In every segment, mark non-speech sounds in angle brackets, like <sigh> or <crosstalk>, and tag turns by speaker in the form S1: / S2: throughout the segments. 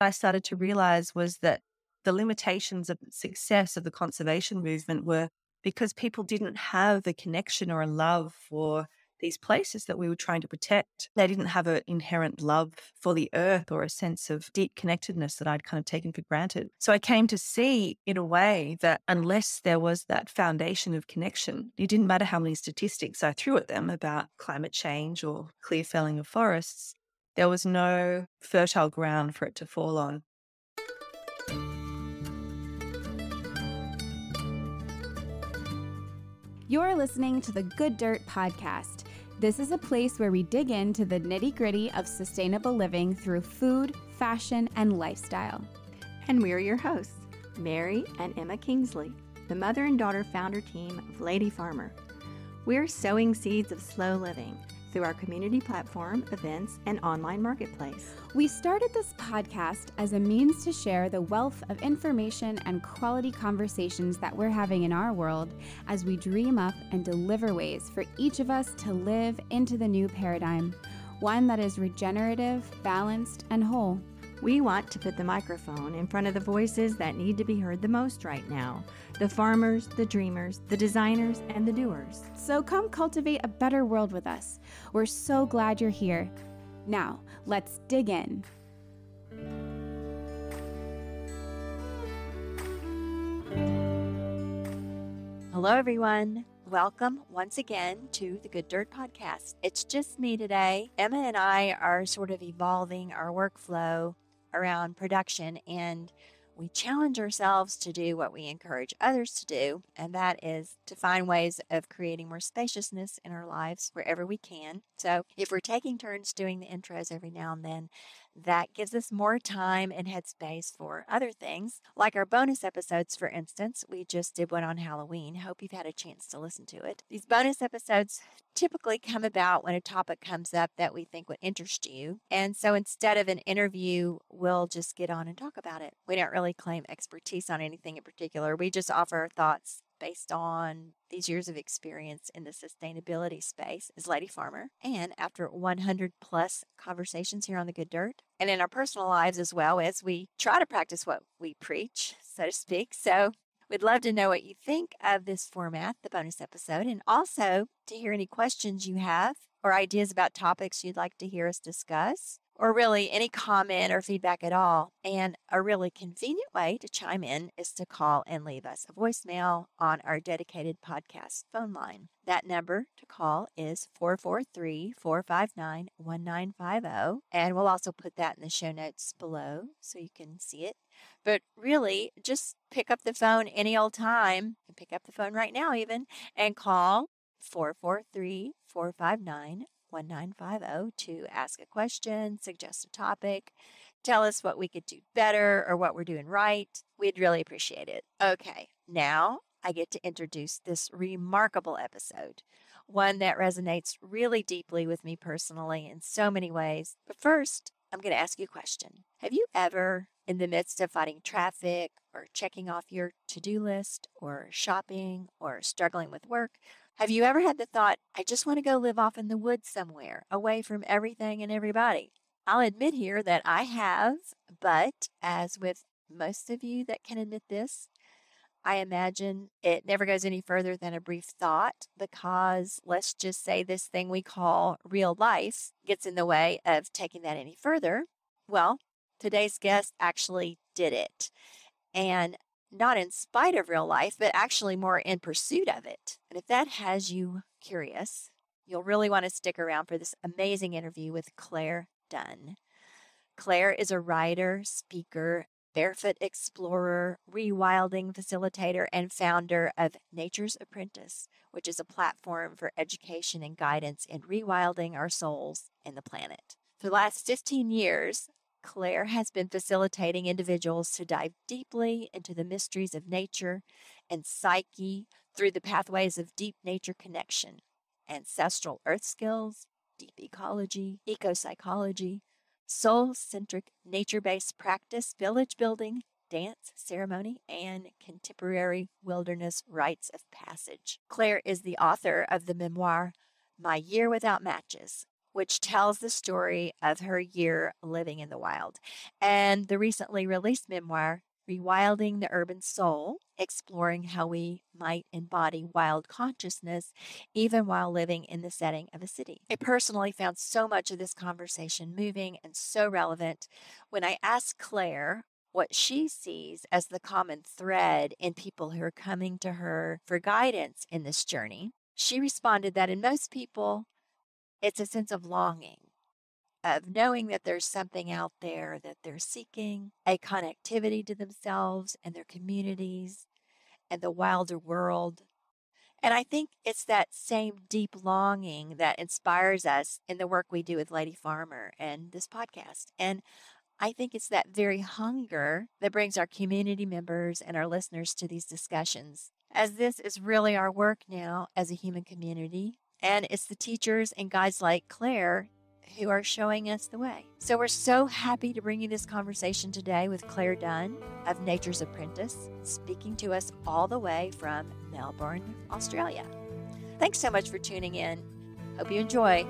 S1: I started to realize was that the limitations of success of the conservation movement were because people didn't have a connection or a love for these places that we were trying to protect. They didn't have an inherent love for the earth or a sense of deep connectedness that I'd kind of taken for granted. So I came to see, in a way, that unless there was that foundation of connection, it didn't matter how many statistics I threw at them about climate change or clear felling of forests, there was no fertile ground for it to fall on.
S2: You're listening to the Good Dirt Podcast. This is a place where we dig into the nitty gritty of sustainable living through food, fashion, and lifestyle.
S3: And we're your hosts, Mary and Emma Kingsley, the mother and daughter founder team of Lady Farmer. We're sowing seeds of slow living through our community platform, events, and online marketplace.
S2: We started this podcast as a means to share the wealth of information and quality conversations that we're having in our world as we dream up and deliver ways for each of us to live into the new paradigm, one that is regenerative, balanced, and whole.
S3: We want to put the microphone in front of the voices that need to be heard the most right now the farmers, the dreamers, the designers, and the doers.
S2: So come cultivate a better world with us. We're so glad you're here. Now, let's dig in.
S4: Hello, everyone. Welcome once again to the Good Dirt Podcast. It's just me today. Emma and I are sort of evolving our workflow around production and we challenge ourselves to do what we encourage others to do, and that is to find ways of creating more spaciousness in our lives wherever we can. So, if we're taking turns doing the intros every now and then, that gives us more time and headspace for other things, like our bonus episodes, for instance. We just did one on Halloween. Hope you've had a chance to listen to it. These bonus episodes typically come about when a topic comes up that we think would interest you. And so instead of an interview, we'll just get on and talk about it. We don't really claim expertise on anything in particular, we just offer our thoughts based on these years of experience in the sustainability space as Lady Farmer. And after 100 plus conversations here on the Good Dirt, and in our personal lives as well, as we try to practice what we preach, so to speak. So We'd love to know what you think of this format, the bonus episode, and also to hear any questions you have or ideas about topics you'd like to hear us discuss or really any comment or feedback at all. And a really convenient way to chime in is to call and leave us a voicemail on our dedicated podcast phone line. That number to call is 443 459 1950. And we'll also put that in the show notes below so you can see it. But really, just pick up the phone any old time pick up the phone right now, even, and call 443 459 1950 to ask a question, suggest a topic, tell us what we could do better or what we're doing right. We'd really appreciate it. Okay, now I get to introduce this remarkable episode, one that resonates really deeply with me personally in so many ways. But first, I'm going to ask you a question. Have you ever, in the midst of fighting traffic or checking off your to do list or shopping or struggling with work, have you ever had the thought, I just want to go live off in the woods somewhere, away from everything and everybody? I'll admit here that I have, but as with most of you that can admit this, I imagine it never goes any further than a brief thought because let's just say this thing we call real life gets in the way of taking that any further. Well, today's guest actually did it. And not in spite of real life, but actually more in pursuit of it. And if that has you curious, you'll really want to stick around for this amazing interview with Claire Dunn. Claire is a writer, speaker, barefoot explorer, rewilding facilitator, and founder of Nature's Apprentice, which is a platform for education and guidance in rewilding our souls and the planet. For the last 15 years, Claire has been facilitating individuals to dive deeply into the mysteries of nature and psyche through the pathways of deep nature connection, ancestral earth skills, deep ecology, eco psychology, soul centric nature based practice, village building, dance, ceremony, and contemporary wilderness rites of passage. Claire is the author of the memoir My Year Without Matches which tells the story of her year living in the wild, and the recently released memoir, Rewilding the Urban Soul, exploring how we might embody wild consciousness even while living in the setting of a city. I personally found so much of this conversation moving and so relevant when I asked Claire what she sees as the common thread in people who are coming to her for guidance in this journey. She responded that in most people, it's a sense of longing of knowing that there's something out there that they're seeking, a connectivity to themselves and their communities and the wilder world. And I think it's that same deep longing that inspires us in the work we do with Lady Farmer and this podcast. And I think it's that very hunger that brings our community members and our listeners to these discussions. As this is really our work now as a human community, and it's the teachers and guides like Claire who are showing us the way. So we're so happy to bring you this conversation today with Claire Dunn of Nature's Apprentice, speaking to us all the way from Melbourne, Australia. Thanks so much for tuning in. Hope you enjoy.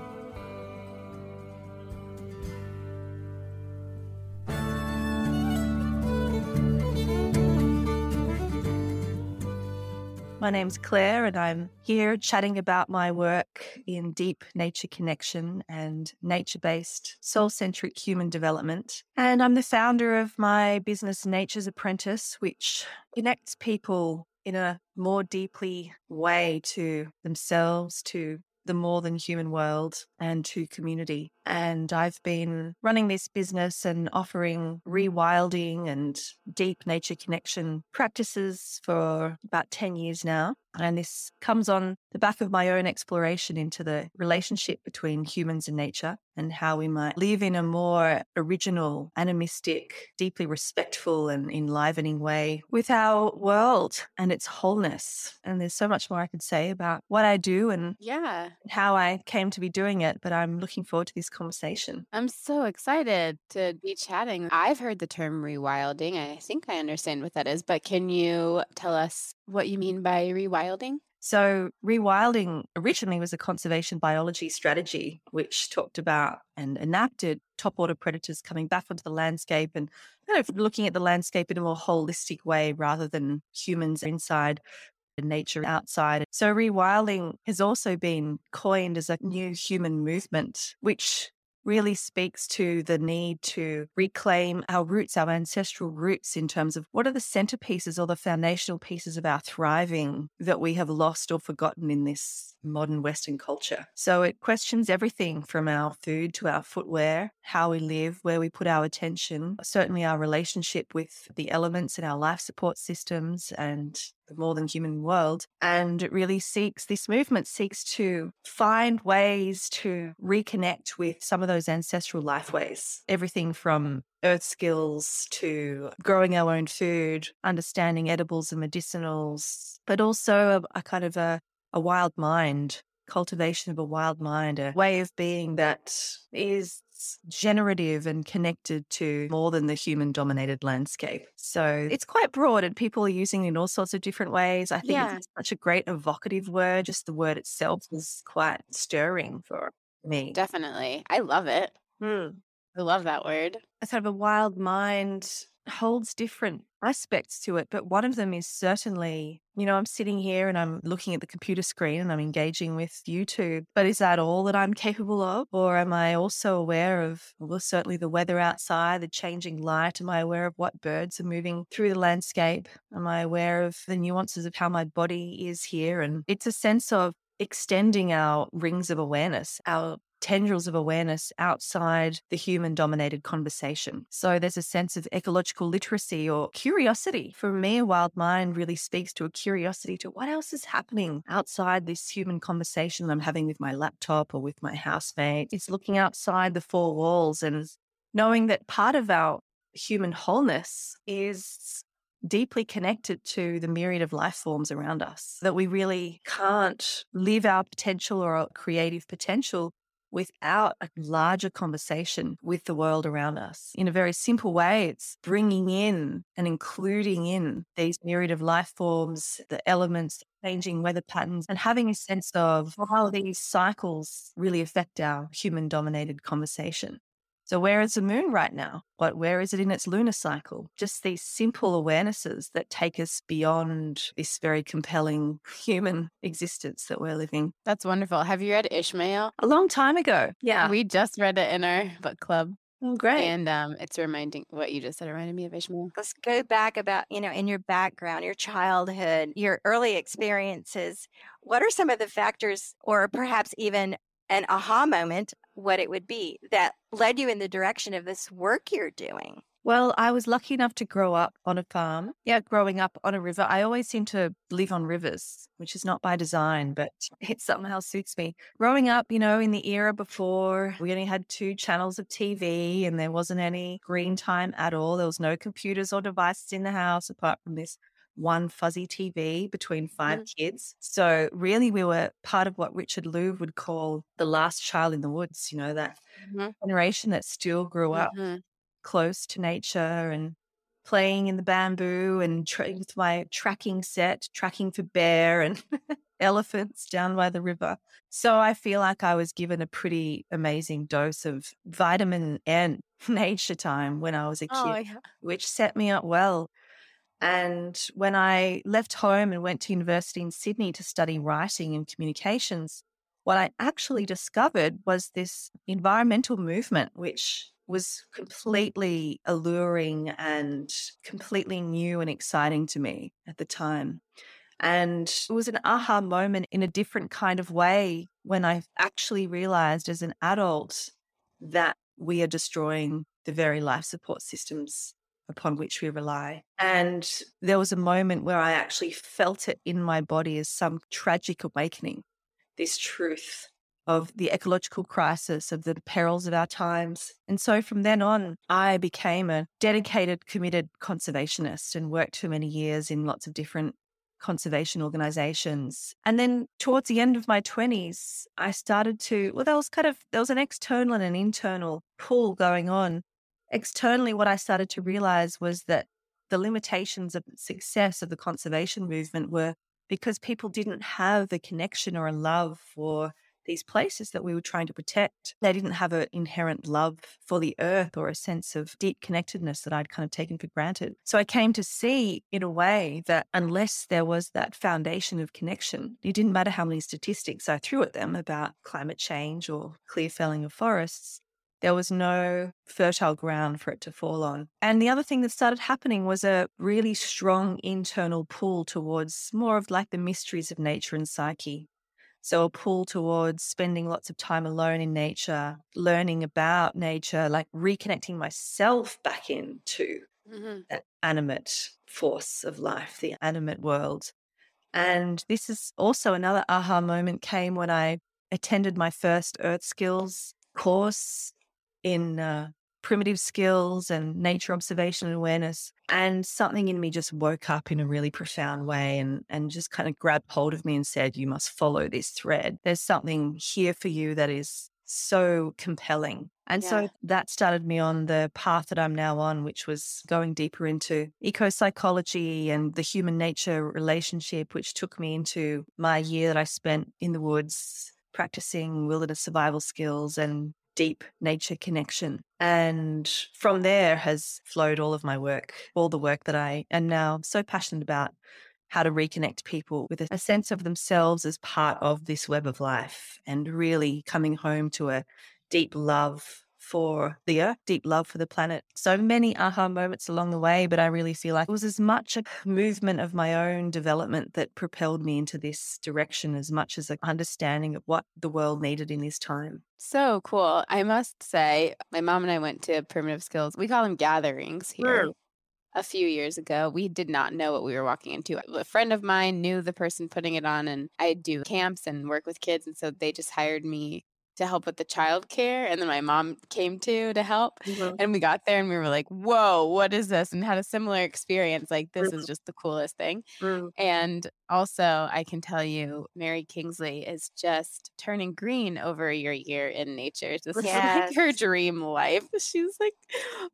S1: My name's Claire, and I'm here chatting about my work in deep nature connection and nature based soul centric human development. And I'm the founder of my business, Nature's Apprentice, which connects people in a more deeply way to themselves, to the more than human world, and to community. And I've been running this business and offering rewilding and deep nature connection practices for about 10 years now. And this comes on the back of my own exploration into the relationship between humans and nature and how we might live in a more original, animistic, deeply respectful, and enlivening way with our world and its wholeness. And there's so much more I could say about what I do and
S2: yeah,
S1: how I came to be doing it. But I'm looking forward to this conversation.
S2: I'm so excited to be chatting. I've heard the term rewilding. I think I understand what that is, but can you tell us what you mean by rewilding?
S1: So, rewilding originally was a conservation biology strategy, which talked about and enacted top order predators coming back onto the landscape and kind of looking at the landscape in a more holistic way rather than humans inside and nature outside. So, rewilding has also been coined as a new human movement, which really speaks to the need to reclaim our roots, our ancestral roots, in terms of what are the centerpieces or the foundational pieces of our thriving that we have lost or forgotten in this modern Western culture. So it questions everything from our food to our footwear, how we live, where we put our attention, certainly our relationship with the elements in our life support systems and the more than human world. And it really seeks, this movement seeks to find ways to reconnect with some of those ancestral life ways. Everything from earth skills to growing our own food, understanding edibles and medicinals, but also a, a kind of a, a wild mind cultivation of a wild mind, a way of being that is generative and connected to more than the human dominated landscape. So it's quite broad and people are using it in all sorts of different ways. I think yeah. it's such a great evocative word. Just the word itself is quite stirring for me.
S2: Definitely. I love it.
S1: Hmm.
S2: I love that word.
S1: It's sort of a wild mind holds different aspects to it, but one of them is certainly, you know, I'm sitting here and I'm looking at the computer screen and I'm engaging with YouTube, but is that all that I'm capable of? Or am I also aware of, well, certainly the weather outside, the changing light? Am I aware of what birds are moving through the landscape? Am I aware of the nuances of how my body is here? And it's a sense of extending our rings of awareness, our tendrils of awareness outside the human dominated conversation. So there's a sense of ecological literacy or curiosity. For me, a wild mind really speaks to a curiosity to what else is happening outside this human conversation that I'm having with my laptop or with my housemate. It's looking outside the four walls and knowing that part of our human wholeness is deeply connected to the myriad of life forms around us, that we really can't live our potential or our creative potential without a larger conversation with the world around us. In a very simple way, it's bringing in and including in these myriad of life forms, the elements, changing weather patterns, and having a sense of how these cycles really affect our human dominated conversation. So, where is the moon right now? What, where is it in its lunar cycle? Just these simple awarenesses that take us beyond this very compelling <laughs> human existence that we're living.
S2: That's wonderful. Have you read Ishmael?
S1: A long time ago. Yeah.
S2: We just read it in our book club.
S1: Oh, great.
S2: And um, it's reminding what you just said, reminded me of Ishmael.
S4: Let's go back about, you know, in your background, your childhood, your early experiences. What are some of the factors, or perhaps even an aha moment, what it would be that led you in the direction of this work you're doing?
S1: Well, I was lucky enough to grow up on a farm. Yeah, growing up on a river. I always seem to live on rivers, which is not by design, but <laughs> it somehow suits me. Growing up, you know, in the era before we only had two channels of TV and there wasn't any green time at all. There was no computers or devices in the house apart from this one fuzzy TV between 5 mm. kids. So really we were part of what Richard Louv would call the last child in the woods, you know, that mm-hmm. generation that still grew up mm-hmm. close to nature and playing in the bamboo and tra- with my tracking set, tracking for bear and <laughs> elephants down by the river. So I feel like I was given a pretty amazing dose of vitamin N <laughs> nature time when I was a oh, kid, oh, yeah. which set me up well and when I left home and went to university in Sydney to study writing and communications, what I actually discovered was this environmental movement, which was completely alluring and completely new and exciting to me at the time. And it was an aha moment in a different kind of way when I actually realized as an adult that we are destroying the very life support systems upon which we rely. And there was a moment where I actually felt it in my body as some tragic awakening this truth of the ecological crisis, of the perils of our times. And so from then on, I became a dedicated, committed conservationist and worked for many years in lots of different conservation organizations. And then towards the end of my 20s, I started to, well, there was kind of, there was an external and an internal pull going on externally, what I started to realize was that the limitations of success of the conservation movement were because people didn't have a connection or a love for these places that we were trying to protect. They didn't have an inherent love for the earth or a sense of deep connectedness that I'd kind of taken for granted. So I came to see, in a way, that unless there was that foundation of connection, it didn't matter how many statistics I threw at them about climate change or clear felling of forests, there was no fertile ground for it to fall on. And the other thing that started happening was a really strong internal pull towards more of like the mysteries of nature and psyche. So, a pull towards spending lots of time alone in nature, learning about nature, like reconnecting myself back into mm-hmm. that animate force of life, the animate world. And this is also another aha moment came when I attended my first Earth Skills course in uh, primitive skills and nature observation and awareness. And something in me just woke up in a really profound way and, and just kind of grabbed hold of me and said, You must follow this thread. There's something here for you that is so compelling. And yeah. so that started me on the path that I'm now on, which was going deeper into eco psychology and the human nature relationship, which took me into my year that I spent in the woods practicing wilderness survival skills and deep nature connection. And from there has flowed all of my work, all the work that I am now so passionate about how to reconnect people with a sense of themselves as part of this web of life and really coming home to a deep love for the earth, deep love for the planet. So many aha moments along the way, but I really feel like it was as much a <sighs> movement of my own development that propelled me into this direction as much as an understanding of what the world needed in this time.
S2: So cool. I must say, my mom and I went to primitive skills. We call them gatherings here. Sure. A few years ago, we did not know what we were walking into. A friend of mine knew the person putting it on, and I do camps and work with kids. And so they just hired me
S5: to help with the childcare, and then my mom came too to help.
S1: Mhm.
S5: And we got there and we were like, "Whoa, what is this?" And had a similar experience. Like this
S1: Mhm.
S5: is just the coolest thing.
S1: Mm.
S5: And also, I can tell you, Mary Kingsley is just turning green over your year in nature. This is <laughs> like her dream life. She's like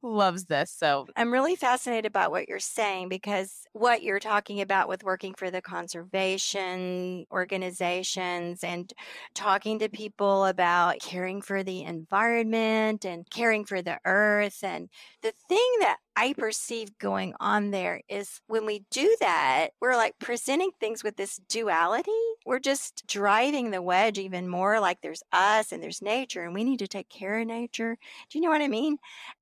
S5: loves this. So
S3: I'm really fascinated by what you're saying because what you're talking about with working for the conservation organizations and talking to people about caring for the environment and caring for the earth. And the thing that I perceive going on there is when we do that, we're like presenting things with this duality. We're just driving the wedge even more like there's us and there's nature and we need to take care of nature. Do you know what I mean?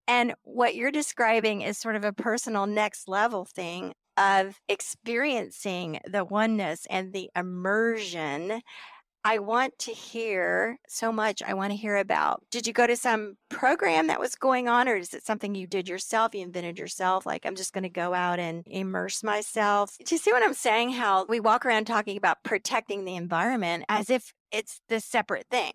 S3: And what you're describing is sort of a personal next level thing of experiencing the oneness and the immersion. I want to hear so much. I want to hear about. Did you go to some program that was going on, or is it something you did yourself? You invented yourself? Like, I'm just going to go out and immerse myself. Do you see what I'm saying? How we walk around talking about protecting the environment as if it's this separate thing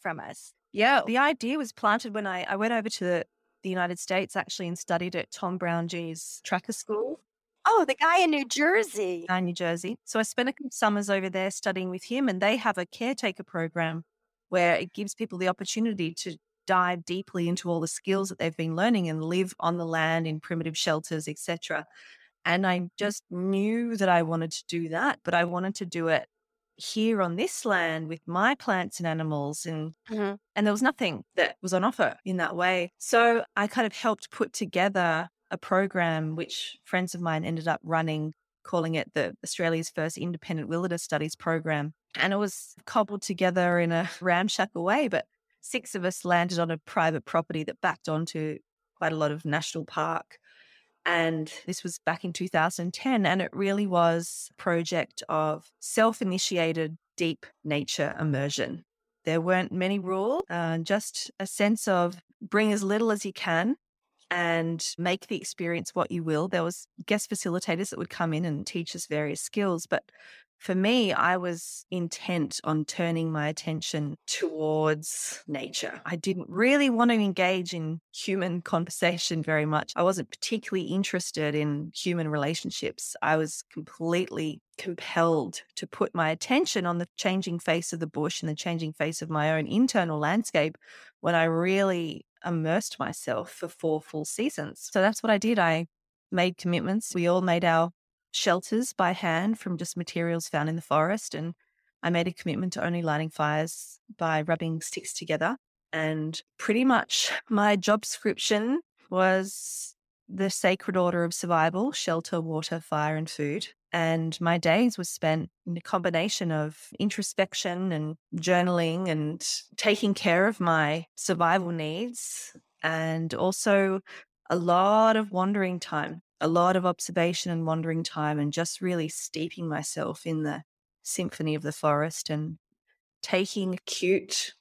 S3: from us.
S1: Yeah, the idea was planted when I, I went over to the, United States actually and studied at Tom Brown G's tracker school
S3: Oh, the guy in New Jersey.
S1: in New Jersey. So I spent a couple summers over there studying with him, and they have a caretaker program where it gives people the opportunity to dive deeply into all the skills that they've been learning and live on the land in primitive shelters, etc. And I just knew that I wanted to do that, but I wanted to do it here on this land with my plants and animals and
S5: Mhm.
S1: and there was nothing that was on offer in that way. So I kind of helped put together a program which friends of mine ended up running, calling it the Australia's first independent wilderness studies program. And it was cobbled together in a <laughs> ramshackle way, but six of us landed on a private property that backed onto quite a lot of national park. And this was back in 2010. And it really was a project of self initiated deep nature immersion. There weren't many rules, uh, just a sense of bring as little as you can and make the experience what you will. There was guest facilitators that would come in and teach us various skills, but for me, I was intent on turning my attention towards nature. I didn't really want to engage in human <laughs> conversation very much. I wasn't particularly interested in human relationships. I was completely compelled to put my attention on the changing face of the bush and the changing face of my own internal landscape when I really immersed myself for four full seasons. So that's what I did. I made commitments. We all made our shelters by hand from just materials found in the forest. And I made a commitment to only lighting fires by rubbing sticks together. And pretty much <laughs> my job description was the sacred order of survival shelter, water, fire, and food. And my days were spent in a combination of introspection and journaling and taking care of my survival needs and also a lot of wandering time, a lot of observation and wandering time, and just really steeping myself in the symphony of the forest and taking acute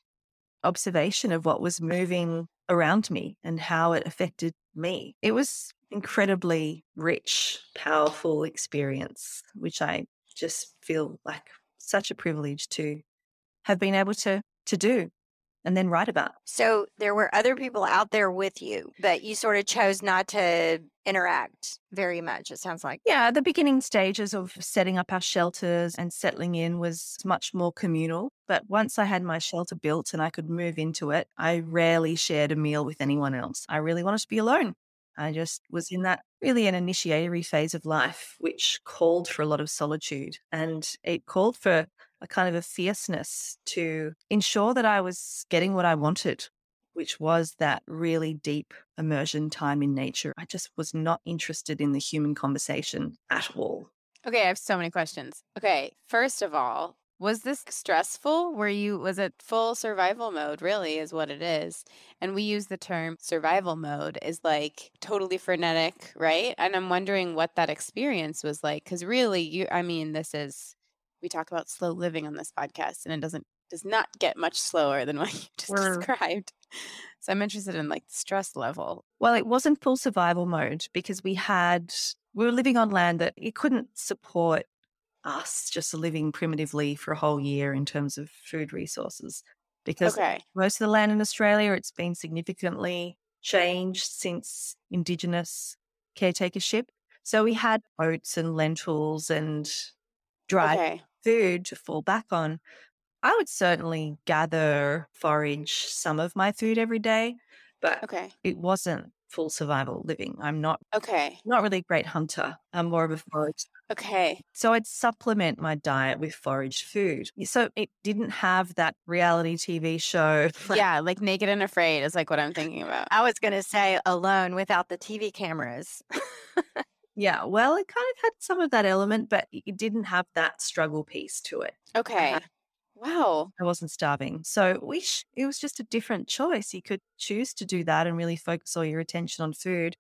S1: observation of what was moving around me and how it affected me. It was incredibly rich, powerful experience, which I just feel like such a privilege to have been able to to do and then write about.
S3: So there were other people out there with you, but you sort of chose not to interact very much, it sounds like.
S1: Yeah, the beginning stages of setting up our shelters and settling in was much more communal. But once I had my shelter built and I could move into it, I rarely shared a meal with anyone else. I really wanted to be alone. I just was in that really an initiatory phase of life, which called for a lot of solitude. And it called for a kind of a fierceness to ensure that I was getting what I wanted, which was that really deep immersion time in nature. I just was not interested in the human conversation at all.
S5: Okay, I have so many questions. Okay, first of all, was this stressful? Were you was it full survival mode really is what it is. And we use the term survival mode is like totally frenetic, right? And I'm wondering what that experience was like cuz really you I mean this is we talk about slow living on this podcast and it doesn't does not get much slower than what <laughs> you just described. So I'm interested in like stress level.
S1: Well, it wasn't full survival mode because we had, we were living on land that it couldn't support us just living primitively for a whole year in terms of food resources. because
S5: Okay.
S1: most of the land in Australia, it's been significantly changed since Indigenous caretakership. So we had oats and lentils and dried
S5: Okay.
S1: food to fall back on. I would certainly gather, forage some of my food every day, but
S5: Okay.
S1: it wasn't full survival living. I'm not
S5: Okay.
S1: not really a great hunter. I'm more of a forager.
S5: Okay.
S1: So I'd supplement my diet with foraged food. So it didn't have that reality TV show. <laughs>
S5: Yeah, like naked and afraid is like what I'm thinking about.
S3: I was going to say alone without the TV cameras. <laughs> <laughs>
S1: Yeah, well, it kind of had some of that element, but it didn't have that struggle piece to it.
S5: Okay. Wow.
S1: I wasn't starving. So we sh- it was just a different choice. You could choose to do that and really focus all your attention on food.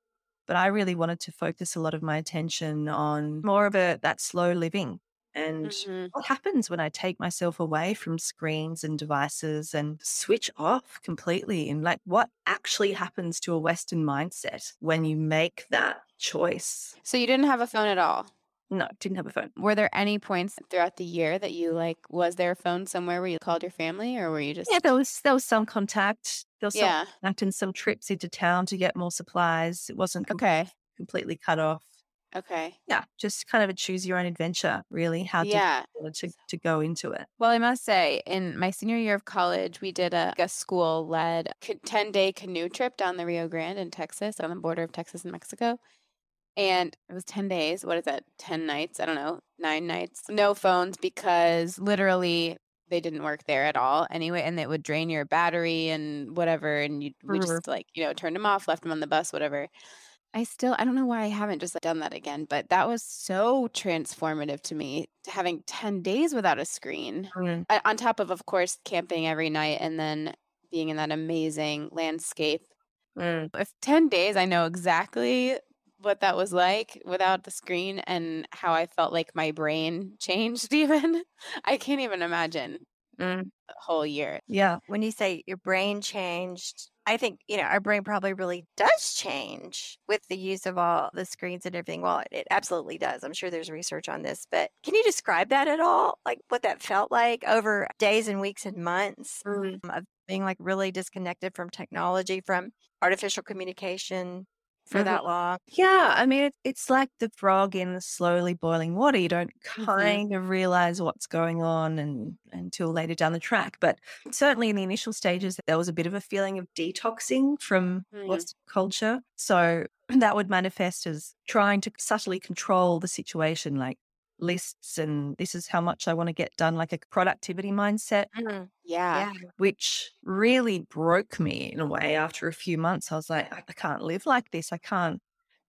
S1: But I really wanted to focus a lot of my attention on more of a that slow living and
S5: Mhm.
S1: what happens when I take myself away from screens and devices and switch off completely and like what actually happens to a western mindset when you make that choice.
S5: So you didn't have a phone at all.
S1: No, didn't have a phone.
S5: Were there any points throughout the year that you like was there a phone somewhere where you called your family or were you just
S1: Yeah, there was there was some contact. Was some
S5: Yeah.
S1: contact and some trips into town to get more supplies. It wasn't com-
S5: Okay.
S1: completely cut off.
S5: Okay.
S1: Yeah, just kind of a choose your own adventure, really. How to
S5: Yeah.
S1: to to go into it.
S5: Well, I must say, in my senior year of college, we did a, a school led 10 day canoe trip down the Rio Grande in Texas, on the border of Texas and Mexico. And it was 10 days. What is that? 10 nights? I don't know, nine nights. No phones because literally they didn't work there at all anyway. And it would drain your battery and whatever. And you we just like, you know, turned them off, left them on the bus, whatever. I still, I don't know why I haven't just done that again, but that was so transformative to me having 10 days without a screen
S1: Mm,
S5: uh, on top of of course camping every night and then being in that amazing landscape
S1: mm.
S5: if 10 days i know exactly what that was like without the screen and how i felt like my brain <laughs> changed even i can't even imagine
S1: Mm.
S5: a whole year
S1: Yeah,
S3: when you say your brain changed, I think, you know, our brain probably really does change with the use of all the screens and everything. Well, it, it absolutely does. I'm sure there's research on this, but can you describe that at all? Like what that felt like over days and weeks and months
S1: Mm.
S3: of being like really disconnected from technology, from artificial communication for that long?
S1: yeah. I mean, it, it's like the frog in the slowly boiling water. You don't
S5: Mhm.
S1: kind of realize what's going on and until later down the track. But certainly in the initial stages, there was a bit of a feeling of detoxing from
S5: Mm.
S1: Western culture. So <clears throat> that would manifest as trying to subtly control the situation, like lists and this is how much I want to get done, like a productivity mindset.
S3: Mm,
S5: yeah,
S1: which really broke me in a way after a few months. I was like, I can't live like this. I can't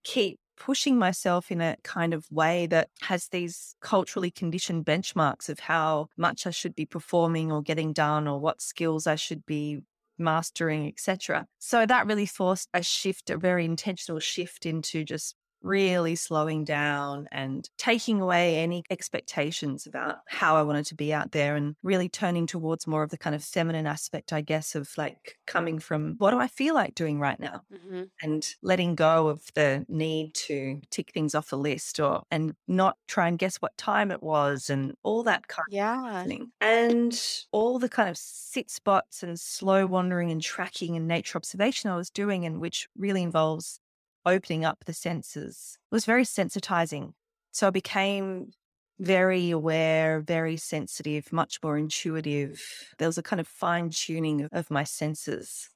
S1: keep pushing myself in a kind of way that has these culturally conditioned benchmarks of how much I should be performing or getting done or what skills I should be mastering, etc. So that really forced a shift, a very intentional shift into just really slowing down and taking away any expectations about how I wanted to be out there and really turning towards more of the kind of feminine aspect, I guess, of like coming from what do I feel like doing right now?
S5: Hmm
S1: and letting go of the need to tick things off a list or and not try and guess what time it was and all that kind
S5: yeah.
S1: of thing. And all the kind of sit spots and slow wandering and tracking and nature observation I was doing and which really involves opening up the senses was very sensitizing. So I became very aware, very sensitive, much more intuitive. There was a kind of fine tuning of, my senses,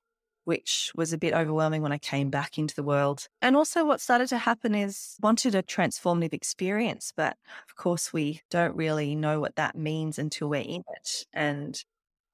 S1: which was a bit overwhelming when I came back into the world. And also, what started to happen is wanted a transformative experience, but of course, we don't really know what that means until we're in it. And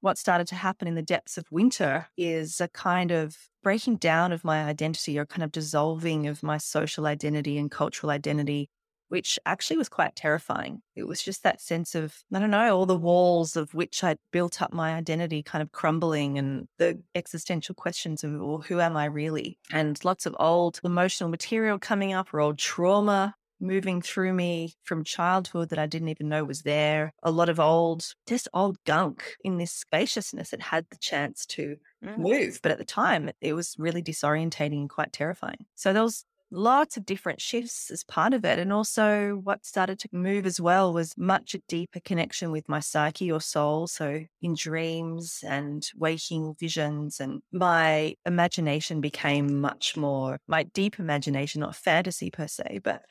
S1: what started to happen in the depths of winter is a kind of breaking down of my identity or kind of dissolving of my social identity and cultural identity, which actually was quite terrifying. It was just that sense of, I don't know, all the walls of which I'd built up my identity kind of crumbling and the existential questions of, well, who am I really? And lots of old emotional material coming up or old trauma moving through me from childhood that I didn't even know was there. A lot of old, just old gunk in this spaciousness that had the chance to
S3: mm.
S1: move. But at the time, it was really disorientating and quite terrifying. So there was lots of different shifts as part of it. And also, what started to move as well was much a deeper connection with my psyche or soul. So, in dreams and waking visions, and my imagination became much more my deep imagination, not fantasy per se, but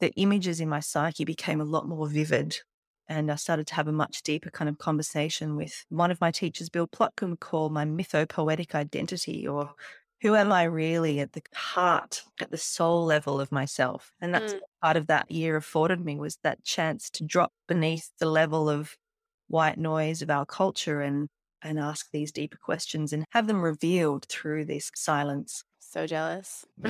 S1: the images in my psyche became a lot more vivid and I started to have a much deeper kind of conversation with one of my teachers, Bill Plotkin, called my mythopoetic identity, or who am I really at the heart, at the soul level of myself? And that's
S5: Mm.
S1: part of that year afforded me was that chance to drop beneath the level of white noise of our culture and and ask these deeper questions and have them revealed through this silence.
S5: So jealous. <laughs>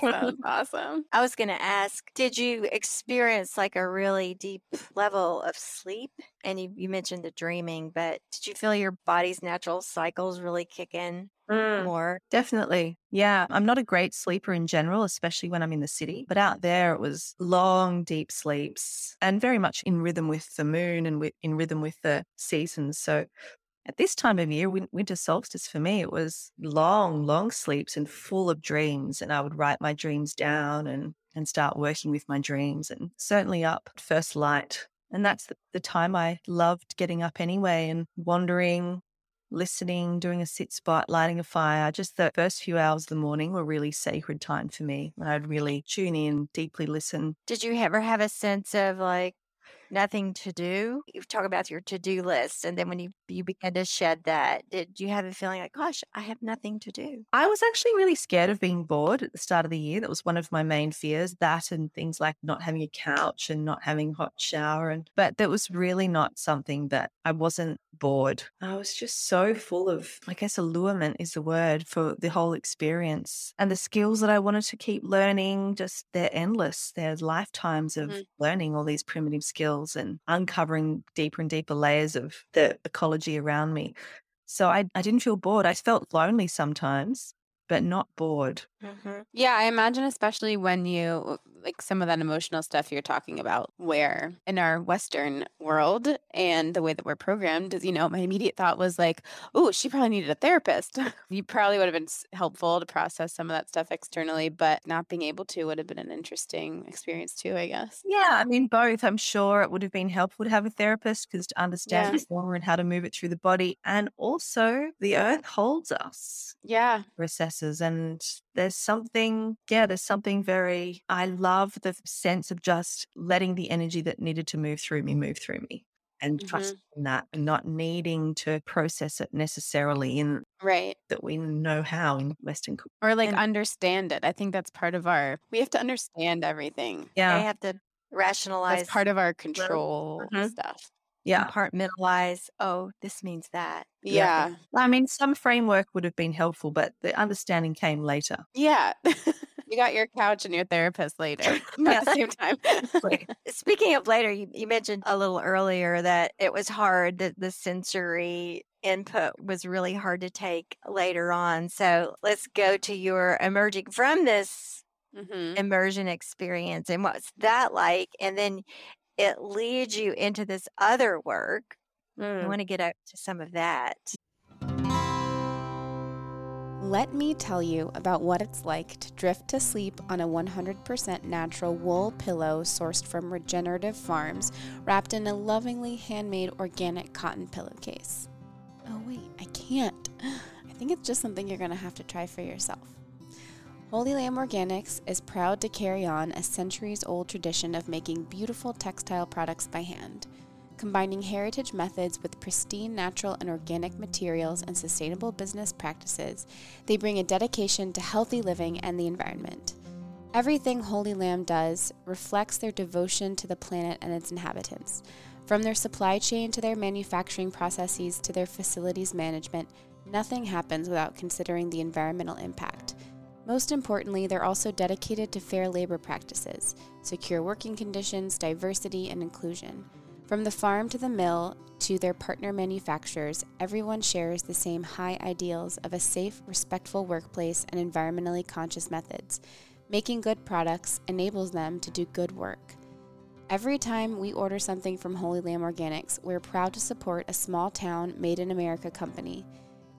S5: Sounds <laughs> awesome.
S4: I was going to ask, did you experience like a really deep level of sleep? And you, you mentioned the dreaming, but did you feel your body's natural cycles really kick in mm. more?
S1: Definitely. Yeah. I'm not a great sleeper in general, especially when I'm in the city. But out there, it was long, deep sleeps and very much in rhythm with the moon and with, in rhythm with the seasons. So at this time of year, winter solstice for me, it was long, long sleeps and full of dreams. And I would write my dreams down and, and start working with my dreams and certainly up at first light. And that's the, the time I loved getting up anyway and wandering, listening, doing a sit spot, lighting a fire. Just the first few hours of the morning were really sacred time for me when I'd really tune in, deeply listen.
S4: Did you ever have a sense of like nothing to do? You talk about your to do list, and then when you you began to shed that, did you have a feeling like, gosh, I have nothing to do?
S1: I was actually really scared of being bored at the start of the year. That was one of my main fears. That and things like not having a couch and not having hot shower. And but that was really not something that I wasn't bored. I was just so full of, I guess, allurement is the word for the whole experience. And the skills that I wanted to keep learning, just they're endless. There's lifetimes of
S5: Mhm.
S1: learning all these primitive skills and uncovering deeper and deeper layers of the ecology around me. So I, I didn't feel bored. I felt lonely sometimes, but not bored.
S4: Mm-hmm.
S5: Yeah, I imagine, especially when you like some of that emotional stuff you're talking about, where in our Western world and the way that we're programmed, is, you know, my immediate thought was like, oh, she probably needed a therapist. <laughs> you probably would have been helpful to process some of that stuff externally, but not being able to would have been an interesting experience too, I guess.
S1: Yeah, I mean, both. I'm sure it would have been helpful to have a therapist because to understand
S5: Yeah.
S1: the trauma and how to move it through the body. And also, the earth holds us,
S5: Yeah.
S1: recesses. And there's something, yeah, there's something very, I love the sense of just letting the energy that needed to move through me move through me and
S5: Mhm.
S1: trusting that and not needing to process it necessarily in
S5: Right.
S1: that we know how in Western culture.
S5: Or like
S4: And-
S5: understand it. I think that's part of our, we have to understand everything.
S1: Yeah.
S4: They have to rationalize,
S5: That's part of our control
S1: Mhm.
S5: stuff.
S1: Yeah.
S4: compartmentalize. Oh, this means that.
S1: Yeah.
S5: Yeah.
S1: I mean, some framework would have been helpful, but the understanding came later.
S5: Yeah. <laughs> you got your couch and your therapist later <laughs> at the <laughs> same time.
S4: Speaking of later, you, you mentioned a little earlier that it was hard, that the sensory input was really hard to take later on. So let's go to your emerging from this
S5: hmm
S4: immersion experience and what's that like? And then it leads you into this other work. I want to get up to some of that.
S2: Let me tell you about what it's like to drift to sleep on a 100% natural wool pillow sourced from regenerative farms, wrapped in a lovingly handmade organic cotton pillowcase. Oh, wait, I can't. <gasps> I think it's just something you're going to have to try for yourself. Holy Lamb Organics is proud to carry on a centuries old tradition of making beautiful textile products by hand. Combining heritage methods with pristine natural and organic materials and sustainable business practices, they bring a dedication to healthy living and the environment. Everything Holy Lamb does reflects their devotion to the planet and its inhabitants. From their supply chain to their manufacturing processes to their facilities management, nothing happens without considering the environmental impact. Most importantly, they're also dedicated to fair labor practices, secure working conditions, diversity, and inclusion. From the farm to the mill to their partner manufacturers, everyone shares the same high ideals of a safe, respectful workplace and environmentally conscious methods. Making good products enables them to do good work. Every time we order something from Holy Lamb Organics, we're proud to support a small town made in America company.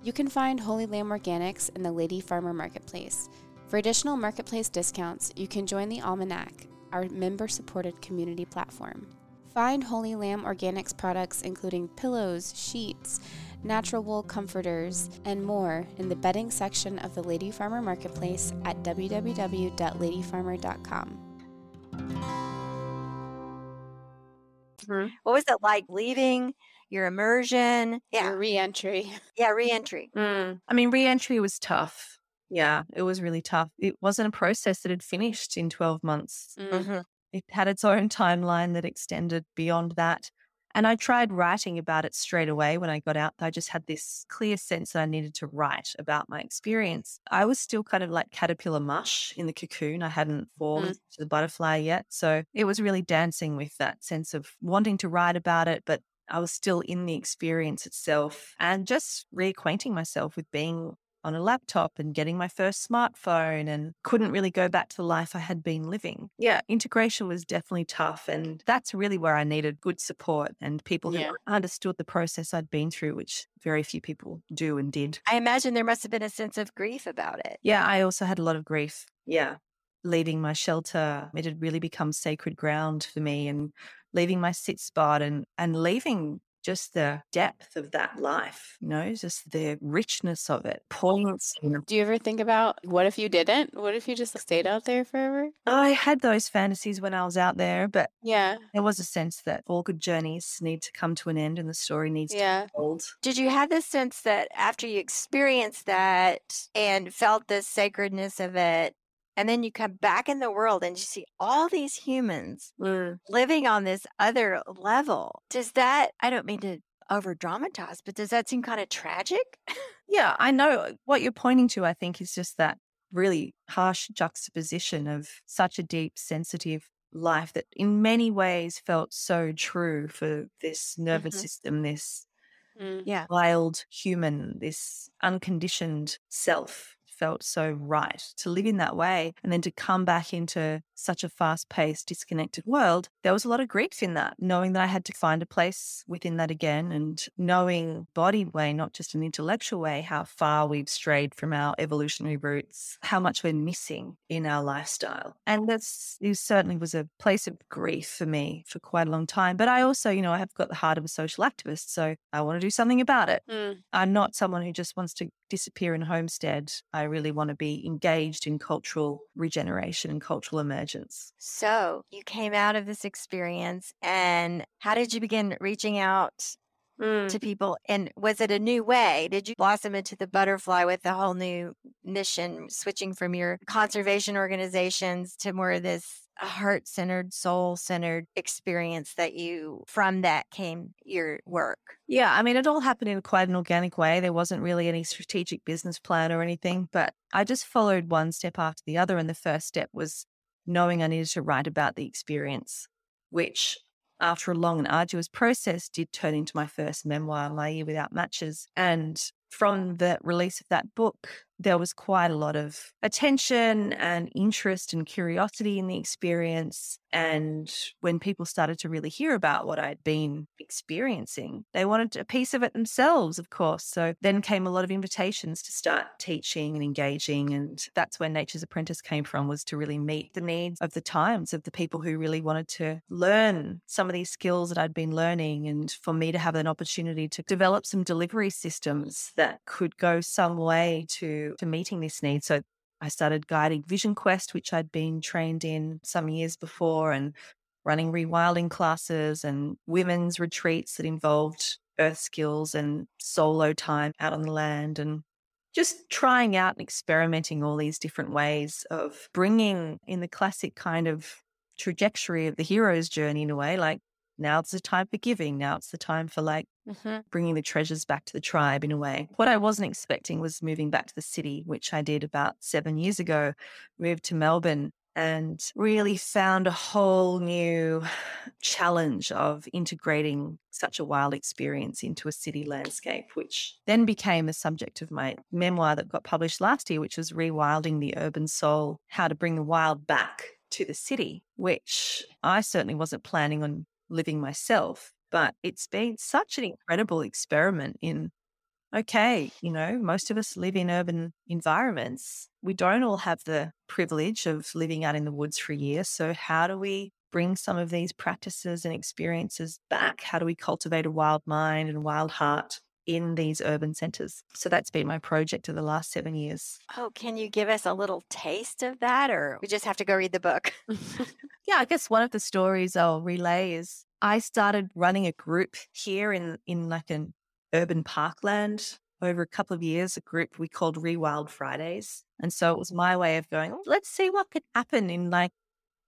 S2: You can find Holy Lamb Organics in the Lady Farmer Marketplace. For additional marketplace discounts, you can join the Almanac, our member supported community platform. Find Holy Lamb Organics products including pillows, sheets, natural wool comforters, and more in the bedding section of the Lady Farmer Marketplace at www.ladyfarmer.com. Mm-hmm.
S3: What was it like leaving your immersion? Yeah.
S5: Your reentry. <laughs>
S3: Yeah, reentry.
S1: Mm. I mean, reentry was tough. Yeah, it was really tough. It wasn't a process that had finished in 12 months.
S5: Mm.
S3: Mhm.
S1: It had its own timeline that extended beyond that. And I tried writing about it straight away when I got out. I just had this clear sense that I needed to write about my experience. I was still kind of like caterpillar mush in the cocoon. I hadn't formed to the butterfly yet. So it was really dancing with that sense of wanting to write about it, but I was still in the experience itself and just reacquainting myself with being on a laptop and getting my first smartphone and couldn't really go back to the life I had been living. Yeah, integration was definitely tough. And that's really where I needed good support and people who
S5: Yeah.
S1: understood the process I'd been through, which very few people do and did.
S3: I imagine there must have been a sense of grief about it.
S1: Yeah, I also had a lot of grief. Yeah. Leaving my shelter, it had really become sacred ground for me and leaving my sit spot and and leaving just the depth of that life, you know, just the richness of it. Points.
S5: Do you ever think about what if you didn't? What if you just stayed out there forever?
S1: I had those fantasies when I was out there, but
S5: Yeah.
S1: there was a sense that all good journeys need to come to an end and the story needs
S5: Yeah.
S1: to be told.
S3: Did you have this sense that after you experienced that and felt the sacredness of it, and then you come back in the world and you see all these humans living on this other level, does that, I don't mean to over dramatize, but does that seem kind of tragic?
S1: Yeah, I know what you're pointing to, I think, is just that really harsh juxtaposition of such a deep, sensitive life that in many ways felt so true for this nervous
S5: Mhm.
S1: system, this
S5: Mm.
S3: Yeah.
S1: wild human, this unconditioned self felt so right to live in that way and then to come back into such a fast paced, disconnected world. There was a lot of grief in that, knowing that I had to find a place within that again and knowing body way, not just an intellectual way, how far we've strayed from our evolutionary roots, how much we're missing in our lifestyle. And that's it certainly was a place of grief for me for quite a long time. But I also, you know, I have got the heart of a social activist, so I want to do something about it.
S5: Mm.
S1: I'm not someone who just wants to disappear in homestead. I really want to be engaged in cultural regeneration and cultural emergence.
S3: So you came out of this experience, and how did you begin reaching out Mm. to people? And was it a new way? Did you blossom into the butterfly with a whole new mission, switching from your conservation organizations to more of this heart centered, soul centered experience that you, from that came your work?
S1: Yeah, I mean, it all happened in quite an organic way. There wasn't really any strategic business plan or anything, but I just followed one step after the other. And the first step was knowing I needed to write about the experience, which after a long and arduous process did turn into my first memoir, My Year Without Matches. And from the release of that book, there was quite a lot of attention and interest and curiosity in the experience. And when people started to really hear about what I'd been experiencing, they wanted a piece of it themselves, of course. So then came a lot of invitations to start teaching and engaging. And that's where Nature's Apprentice came from, was to really meet the needs of the times of the people who really wanted to learn some of these skills that I'd been learning. And for me to have an opportunity to develop some delivery systems that could go some way to, to meeting this need. So I started guiding Vision Quest, which I'd been trained in some years before, and running rewilding classes and women's retreats that involved earth skills and solo time out on the land and just trying out and experimenting all these different ways of bringing in the classic kind of trajectory of the hero's journey in a way like now it's the time for giving now it's the time for like
S5: Mhm.
S1: bringing the treasures back to the tribe in a way. What I wasn't expecting was moving back to the city, which I did about seven years ago, moved to Melbourne and really found a whole new <sighs> challenge of integrating such a wild experience into a city landscape, which then became the subject of my memoir that got published last year, which was Rewilding the Urban Soul How to Bring the Wild Back to the City, which I certainly wasn't planning on living myself but it's been such an incredible experiment in okay, you know, most of us live in urban environments. We don't all have the privilege of living out in the woods for a year. So, how do we bring some of these practices and experiences back? How do we cultivate a wild mind and wild heart in these urban centers? So, that's been my project of the last seven years.
S3: Oh, can you give us a little taste of that, or we just have to go read the book? <laughs>
S1: yeah, I guess one of the stories I'll relay is I started running a group here in in like an urban parkland over a couple of years, a group we called Rewild Fridays. And so it was my way of going, oh, let's see what could happen in like,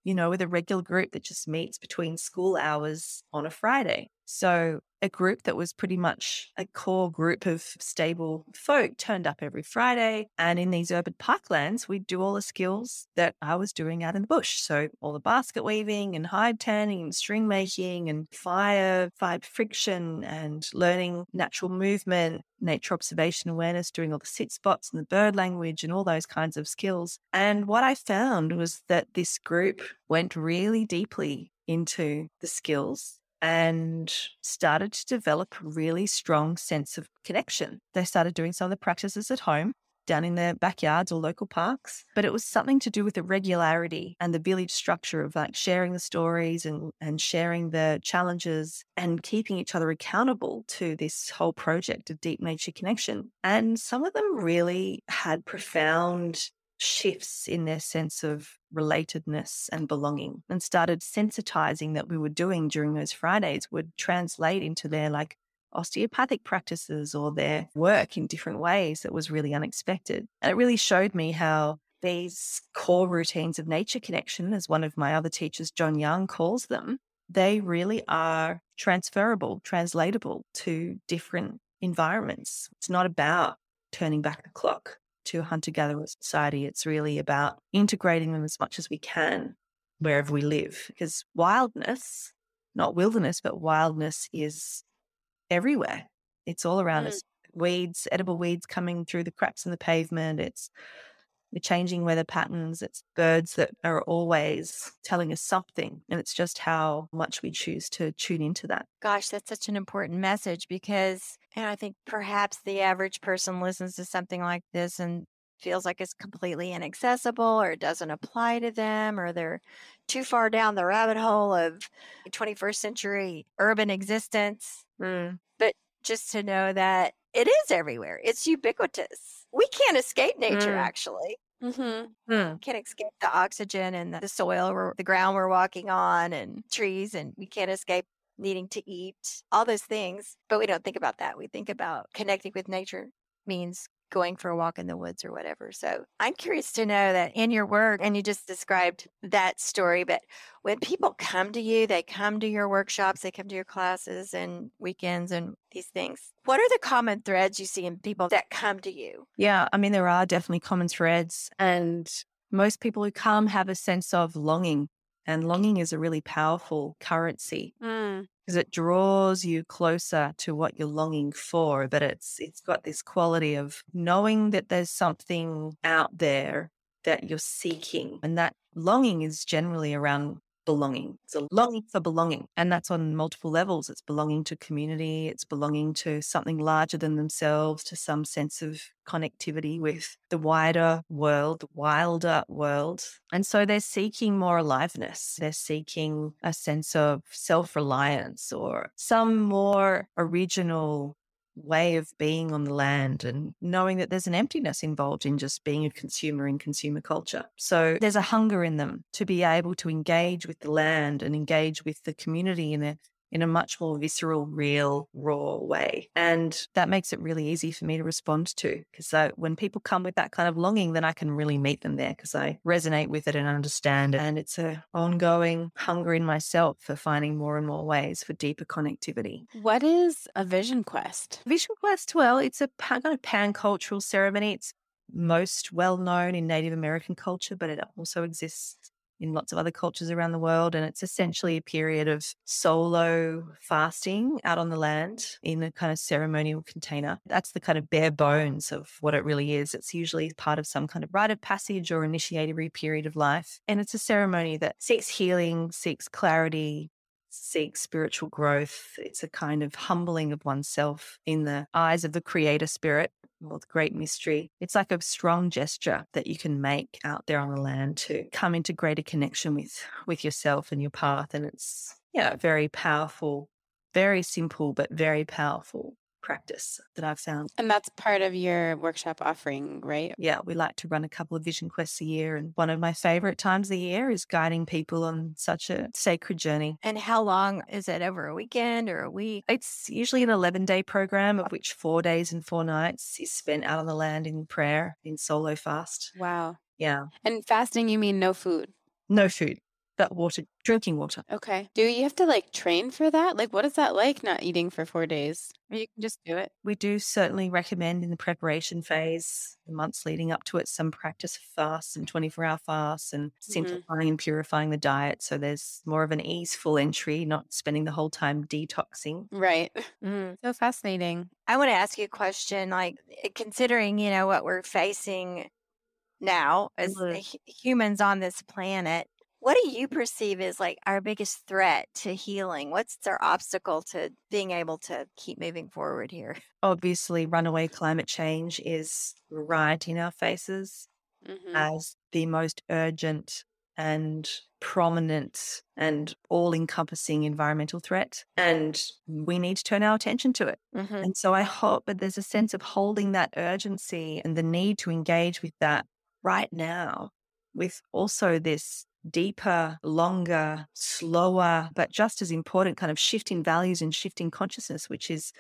S1: you know, with a regular group that just meets between school hours on a Friday. So a group that was pretty much a core group of stable folk turned up every Friday. And in these urban parklands, we'd do all the skills that I was doing out in the bush. So all the basket weaving and hide tanning and string making and fire, fire friction and learning natural movement, nature observation awareness, doing all the sit spots and the bird language and all those kinds of skills. And what I found was that this group went really deeply into the skills and started to develop a really strong sense of connection. They started doing some of the practices at home down in their backyards or local parks. But it was something to do with the regularity and the village structure of like sharing the stories and, and sharing the challenges and keeping each other accountable to this whole project of deep nature connection. And some of them really had profound shifts in their sense of relatedness and belonging and started sensitizing that we were doing during those Fridays would translate into their like osteopathic practices or their work in different ways that was really unexpected. And it really showed me how these core routines of nature connection, as one of my other teachers, John Young, calls them, they really are transferable, translatable to different environments. It's not about turning back the clock to a hunter gatherer society. It's really about integrating them as much as we can wherever we live because wildness, not wilderness, but wildness is everywhere. It's all around mm. us. Weeds, edible weeds coming through the cracks in the pavement. It's the changing weather patterns. It's birds that are always telling us something. And it's just how much we choose to tune into that.
S3: Gosh, that's such an important message because and I think perhaps the average person listens to something like this and feels like it's completely inaccessible or it doesn't apply to them or they're too far down the rabbit hole of 21st century urban existence. Mm. But just to know that it is everywhere, it's ubiquitous. We can't escape nature, mm. actually. Mm-hmm. Mm. Can't escape the oxygen and the soil or the ground we're walking on and trees, and we can't escape needing to eat, all those things. But we don't think about that. We think about connecting with nature means going for a walk in the woods or whatever. So I'm curious to know that in your work, and you just described that story, but when people come to you, they come to your workshops, they come to your classes and weekends and these things. What are the common threads you see in people that come to you?
S1: Yeah, I mean, there are definitely common threads. And most people who come have a sense of longing. And longing is a really powerful currency. Mm because it draws you closer to what you're longing for but it's it's got this quality of knowing that there's something out there that you're seeking and that longing is generally around belonging. It's a longing for belonging. And that's on multiple levels. It's belonging to community, it's belonging to something larger than themselves, to some sense of connectivity with the wider world, the wilder world. And so they're seeking more aliveness. They're seeking a sense of self reliance or some more original way of being on the land and knowing that there's an emptiness involved in just being a consumer in consumer culture. So there's a hunger in them to be able to engage with the land and engage with the community in a in a much more visceral, real, raw way. And that makes it really easy for me to respond to. Because when people come with that kind of longing, then I can really meet them there because I resonate with it and understand it. And it's an ongoing hunger in myself for finding more and more ways for deeper connectivity.
S5: What is a vision quest?
S1: Vision quest, well, it's a kind of pan cultural ceremony. It's most well known in Native American culture, but it also exists in lots of other cultures around the world. And it's essentially a period of solo fasting out on the land in a kind of ceremonial container. That's the kind of bare bones of what it really is. It's usually part of some kind of rite of passage or initiatory period of life. And it's a ceremony that seeks healing, seeks clarity, seek spiritual growth. It's a kind of humbling of oneself in the eyes of the creator spirit or the great mystery. It's like a strong gesture that you can make out there on the land to come into greater connection with with yourself and your path. And it's yeah, very powerful, very simple, but very powerful practice that I've found.
S5: And that's part of your workshop offering, right?
S1: Yeah, we like to run a couple of vision quests a year. And one of my favorite times of the year is guiding people on such a sacred journey.
S3: And how long is it? Over a weekend or a week?
S1: It's usually an 11 day program, of which four days and four nights is spent out on the land in prayer, in solo fast.
S5: Wow.
S1: Yeah.
S5: And fasting, you mean no food?
S1: No food that water, drinking water.
S5: Okay. Do you have to like train for that? Like, what is that like not eating for four days? Or you can just do it.
S1: We do certainly recommend in the preparation phase, the months leading up to it, some practice of fasts and 24 hour fasts and
S5: Mm-hmm.
S1: simplifying and purifying the diet. So there's more of an easeful entry, not spending the whole time detoxing.
S5: Right. <laughs>
S3: Mm.
S5: So fascinating.
S3: I want to ask you a question like, eh, considering, you know, what we're facing now as
S1: Mhm.
S3: hu- humans on this planet, what do you perceive as like our biggest threat to healing? What's our obstacle to being able to keep moving forward here? <laughs>
S1: Obviously, runaway climate change is right in our faces
S5: Mhm.
S1: as the most urgent and prominent and all encompassing environmental threat. And we need to turn our attention to it.
S3: Mm-hmm.
S1: And so I hope that there's a sense of holding that urgency and the need to engage with that right now, with also this deeper, longer, slower, but just as important kind of shift in values and shift in consciousness, which is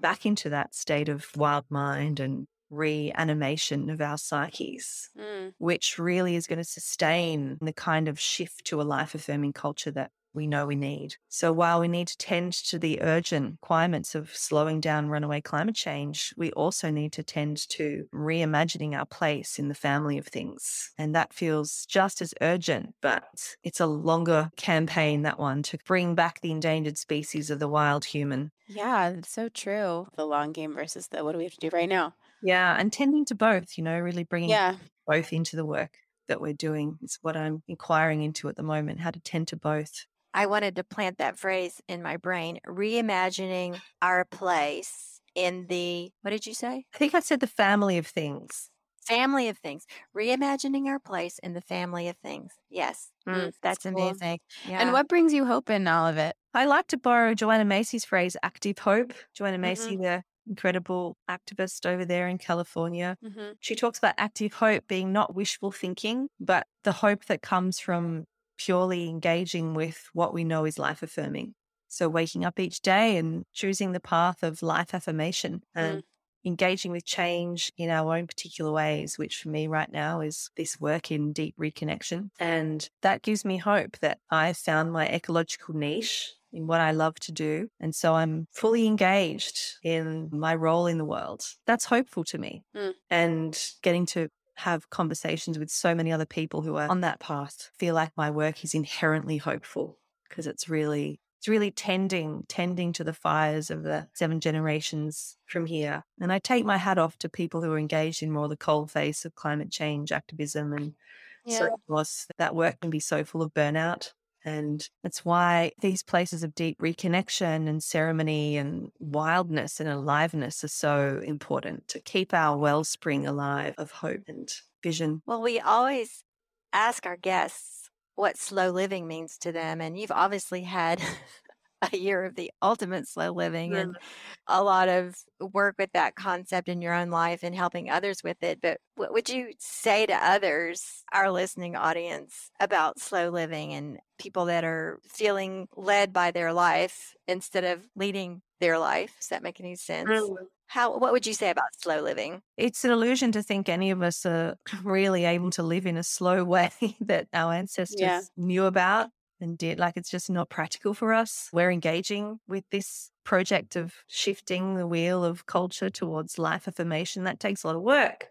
S1: back into that state of wild mind and reanimation of our psyches,
S5: Mm.
S1: which really is going to sustain the kind of shift to a life affirming culture that we know we need. So while we need to tend to the urgent requirements of slowing down runaway climate change, we also need to tend to reimagining our place in the family of things. And that feels just as urgent, but it's a longer campaign, that one, to bring back the endangered species of the wild human.
S5: Yeah, it's so true. The long game versus the what do we have to do right now?
S1: Yeah, and tending to both, you know, really bringing
S5: Yeah.
S1: both into the work that we're doing is what I'm inquiring into at the moment, how to tend to both.
S3: I wanted to plant that phrase in my brain reimagining our place in the, what did you say?
S1: I think I said the family of things.
S3: Family of things. Reimagining our place in the family of things. Yes.
S5: Mm,
S3: Mm, that's
S5: cool.
S3: amazing. Yeah.
S5: And what brings you hope in all of it?
S1: I like to borrow Joanna Macy's phrase, active hope. Joanna
S3: Mm-hmm.
S1: Macy, the incredible activist over there in California.
S5: Mm-hmm.
S1: She talks about active hope being not wishful thinking, but the hope that comes from purely engaging with what we know is life affirming. So waking up each day and choosing the path of life affirmation and engaging with change in our own particular ways, which for me right now is this work in deep reconnection. And that gives me hope that I've found my ecological niche in what I love to do. And so I'm fully engaged in my role in the world. That's hopeful to me.
S5: Mm.
S1: And getting to have conversations with so many other people who are on that path. feel like my work is inherently hopeful because it's really it's really tending tending to the fires of the seven generations from here. And i take my hat off to people who are engaged in more the cold face of climate change activism and so of course that work can be so full of burnout and that's why these places of deep reconnection and ceremony and wildness and aliveness are so important to keep our wellspring alive of hope and vision.
S3: Well, we always ask our guests what slow living means to them. And you've obviously had <laughs> <laughs> a year of the ultimate slow living and a lot of work with that concept in your own life and helping others with it. But what would you say to others, our listening audience, about slow living and people that are feeling led by their life instead of leading their life? Does that make any sense? How what would you say about slow living?
S1: It's an illusion to think any of us are <clears throat> really able to live in a slow <laughs> way that our ancestors knew about and did. Like it's just not practical for us. We're engaging with this project of shifting the wheel of culture towards life affirmation. That takes a lot of work.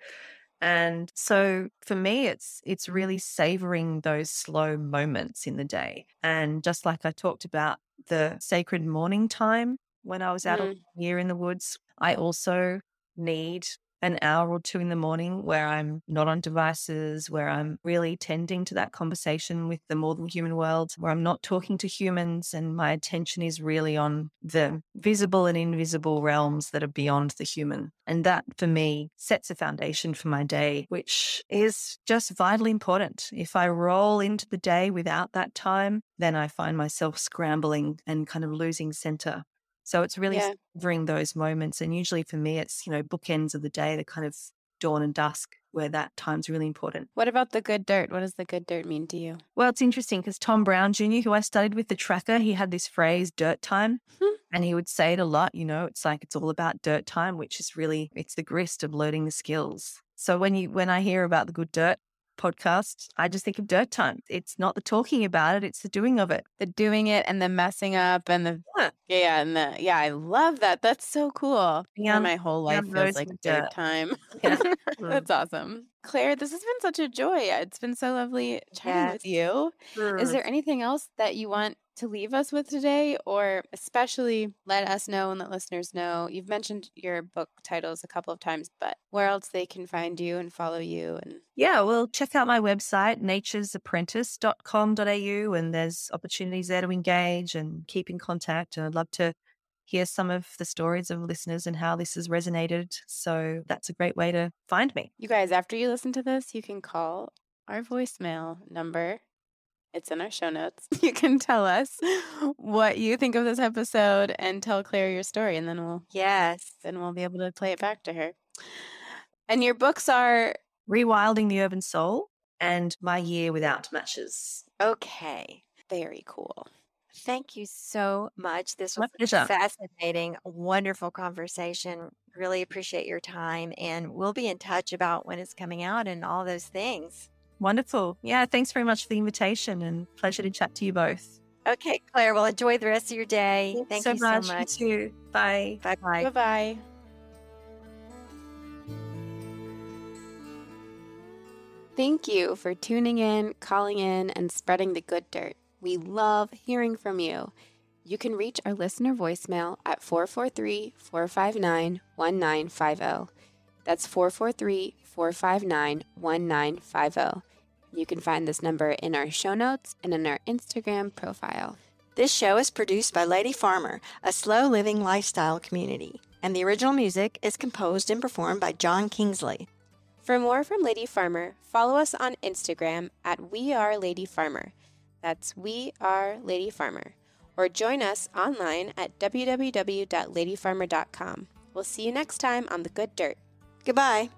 S1: And so for me it's it's really savoring those slow moments in the day. And just like I talked about the sacred morning time when I was out
S5: Mm.
S1: here in the woods, I also need an hour or two in the morning where I'm not on devices, where I'm really tending to that conversation with the more than human world, where I'm not talking to humans and my attention is really on the visible and invisible realms that are beyond the human. And that for me sets a foundation for my day, which is just vitally important. If I roll into the day without that time, then I find myself scrambling and kind of losing center. So it's really
S5: Yeah.
S1: savoring those moments. And usually for me, it's, you know, bookends of the day, the kind of dawn and dusk where that time's really important.
S5: What about the good dirt? What does the good dirt mean to you?
S1: Well, it's interesting because Tom Brown Jr., who I studied with the tracker, he had this phrase, dirt time.
S5: Hmm.
S1: And he would say it a lot, you know, it's like it's all about dirt time, which is really it's the grist of learning the skills. So when you when I hear about the good dirt podcast, I just think of dirt time. It's not the talking about it, it's the doing of it.
S5: The doing it and the messing up and the
S1: Yeah.
S5: yeah and the yeah. I love that. That's so cool.
S1: Yeah,
S5: my whole
S1: yeah,
S5: life feels like dirt
S1: dirt.
S5: time.
S1: Yeah. <laughs>
S5: That's awesome. Claire, this has been such a joy. Uh, it's been so lovely chatting with you. Is there anything else that you want to leave us with today, or especially let us know and let listeners know? You've mentioned your book titles a couple of times, but where else they can find you and follow you? And
S1: Yeah, well, check out my website, naturesapprentice.com.au, and there's opportunities there to engage and keep in contact. And I'd love to hear some of the stories of listeners and how this has resonated. So that's a great way to find me.
S5: you guys, after you listen to this, you can call our voicemail number. It's in our show notes. <laughs> You can tell us what you think of this episode and tell Claire your story, and then we'll
S4: Yes.
S5: then we'll be able to play it back to her. And your books are
S1: Rewilding the Urban Soul and My Year Without Matches.
S4: Okay.
S5: very cool.
S4: Thank you so much. This
S1: My
S4: was
S1: pleasure.
S4: a fascinating, wonderful conversation. Really appreciate your time. And we'll be in touch about when it's coming out and all those things.
S1: Wonderful. Yeah, thanks very much for the invitation and pleasure to chat to you both.
S4: Okay, Claire, well, enjoy the rest of your day.
S1: Thanks
S4: Thank
S1: so
S4: you
S1: much.
S4: so much.
S1: You too. Bye.
S4: Bye bye.
S5: Bye bye. Thank you for tuning in, calling in, and spreading the good dirt. We love hearing from you. You can reach our listener voicemail at 443 459 1950. oh. That's 443 459 1950. oh. You can find this number in our show notes and in our Instagram profile.
S3: This show is produced by Lady Farmer, a slow living lifestyle community, and the original music is composed and performed by John Kingsley.
S5: For more from Lady Farmer, follow us on Instagram at We Are Lady Farmer. That's We Are Lady Farmer. Or join us online at www.ladyfarmer.com. We'll see you next time on The Good Dirt.
S3: Goodbye.